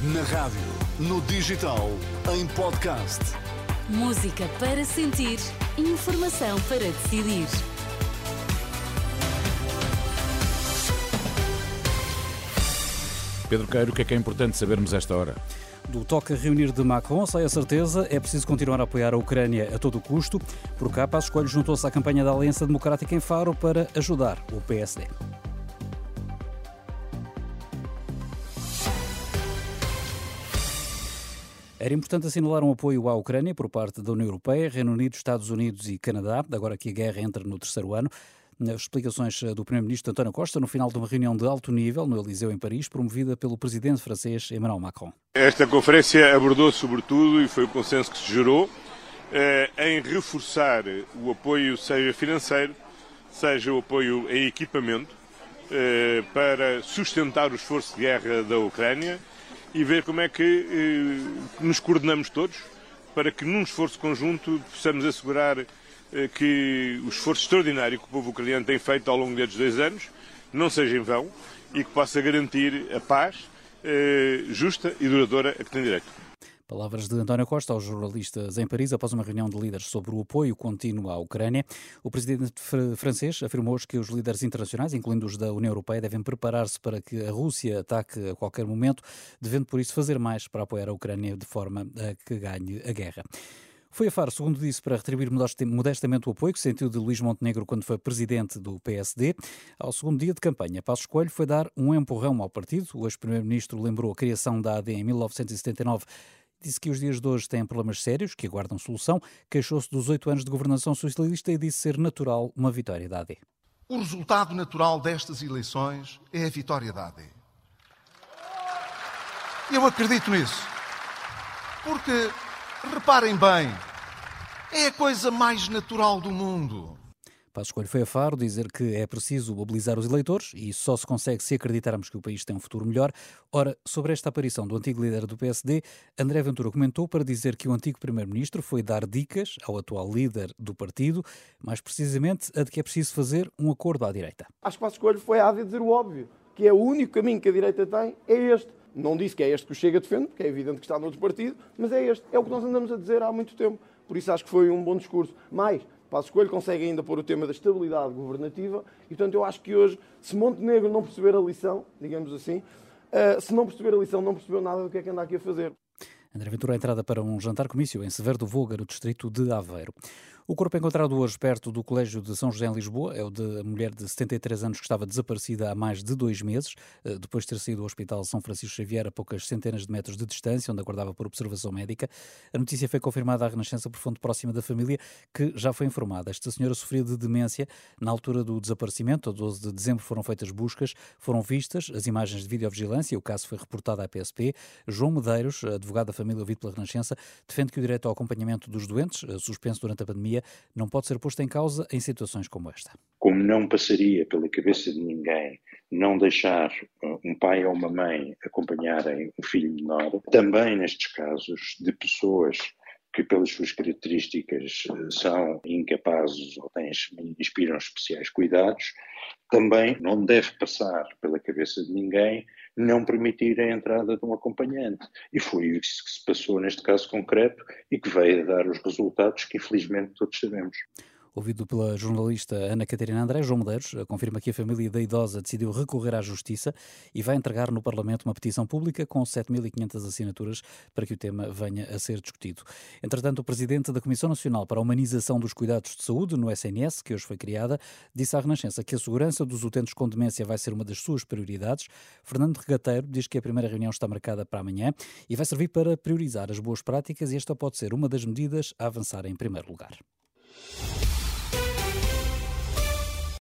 Na rádio, no digital, em podcast. Música para sentir, informação para decidir. Pedro Queiro, o que é que é importante sabermos esta hora? Do toque a reunir de Macron sai a certeza, é preciso continuar a apoiar a Ucrânia a todo custo. Por cá, Passos Coelho juntou-se à campanha da Aliança Democrática em Faro para ajudar o PSD. Era importante assinalar um apoio à Ucrânia por parte da União Europeia, Reino Unido, Estados Unidos e Canadá, agora que a guerra entra no terceiro ano. Nas explicações do Primeiro-Ministro António Costa no final de uma reunião de alto nível no Eliseu, em Paris, promovida pelo presidente francês Emmanuel Macron. Esta conferência abordou, sobretudo, e foi o consenso que se gerou, eh, em reforçar o apoio, seja financeiro, seja o apoio em equipamento, eh, para sustentar o esforço de guerra da Ucrânia e ver como é que eh, nos coordenamos todos para que, num esforço conjunto, possamos assegurar eh, que o esforço extraordinário que o povo ucraniano tem feito ao longo destes dois anos não seja em vão e que possa garantir a paz eh, justa e duradoura a que tem direito. Palavras de António Costa aos jornalistas em Paris após uma reunião de líderes sobre o apoio contínuo à Ucrânia. O presidente francês afirmou que os líderes internacionais, incluindo os da União Europeia, devem preparar-se para que a Rússia ataque a qualquer momento, devendo por isso fazer mais para apoiar a Ucrânia de forma a que ganhe a guerra. Foi a Faro, segundo disse, para retribuir modestamente o apoio que sentiu de Luís Montenegro quando foi presidente do PSD. Ao segundo dia de campanha, Passos Coelho foi dar um empurrão ao partido. O ex-primeiro-ministro lembrou a criação da AD em 1979 Disse que os dias de hoje têm problemas sérios que aguardam solução, queixou-se dos oito anos de governação socialista e disse ser natural uma vitória da AD. O resultado natural destas eleições é a vitória da AD. Eu acredito nisso. Porque, reparem bem, é a coisa mais natural do mundo. Passos Coelho foi a Faro dizer que é preciso mobilizar os eleitores e só se consegue se acreditarmos que o país tem um futuro melhor. Ora, sobre esta aparição do antigo líder do PSD, André Ventura comentou para dizer que o antigo primeiro-ministro foi dar dicas ao atual líder do partido, mais precisamente a de que é preciso fazer um acordo à direita. Acho que Passos Coelho foi a dizer o óbvio, que é o único caminho que a direita tem, é este. Não disse que é este que o Chega defende, porque é evidente que está noutro partido, mas é este. É o que nós andamos a dizer há muito tempo. Por isso acho que foi um bom discurso. Mais, Passo Coelho consegue ainda pôr o tema da estabilidade governativa e, portanto, eu acho que hoje, se Montenegro não perceber a lição, digamos assim, uh, se não perceber a lição, não percebeu nada do que é que anda aqui a fazer. André Ventura, entrada para um jantar-comício em Severo do Voga, no distrito de Aveiro. O corpo encontrado hoje perto do Colégio de São José em Lisboa é o de mulher de 73 anos que estava desaparecida há mais de dois meses, eh, depois de ter saído do Hospital São Francisco Xavier a poucas centenas de metros de distância, onde aguardava por observação médica. A notícia foi confirmada à Renascença por fonte próxima da família, que já foi informada. Esta senhora sofria de demência na altura do desaparecimento. A 12 de dezembro foram feitas buscas, foram vistas as imagens de videovigilância. O caso foi reportado à PSP. João Medeiros, advogado da família ouvido pela Renascença, defende que o direito ao acompanhamento dos doentes, eh, suspenso durante a pandemia, não pode ser posto em causa em situações como esta. Como não passaria pela cabeça de ninguém não deixar uh, um pai ou uma mãe acompanharem um filho menor, também nestes casos de pessoas que pelas suas características uh, são incapazes ou têm, inspiram especiais cuidados, também não deve passar pela cabeça de ninguém não permitir a entrada de um acompanhante. E foi isso que se passou neste caso concreto e que veio a dar os resultados que infelizmente todos sabemos. Ouvido pela jornalista Ana Catarina André, João Medeiros confirma que a família da idosa decidiu recorrer à Justiça e vai entregar no Parlamento uma petição pública com 7.500 assinaturas para que o tema venha a ser discutido. Entretanto, o presidente da Comissão Nacional para a Humanização dos Cuidados de Saúde, no SNS, que hoje foi criada, disse à Renascença que a segurança dos utentes com demência vai ser uma das suas prioridades. Fernando Regateiro diz que a primeira reunião está marcada para amanhã e vai servir para priorizar as boas práticas e esta pode ser uma das medidas a avançar em primeiro lugar.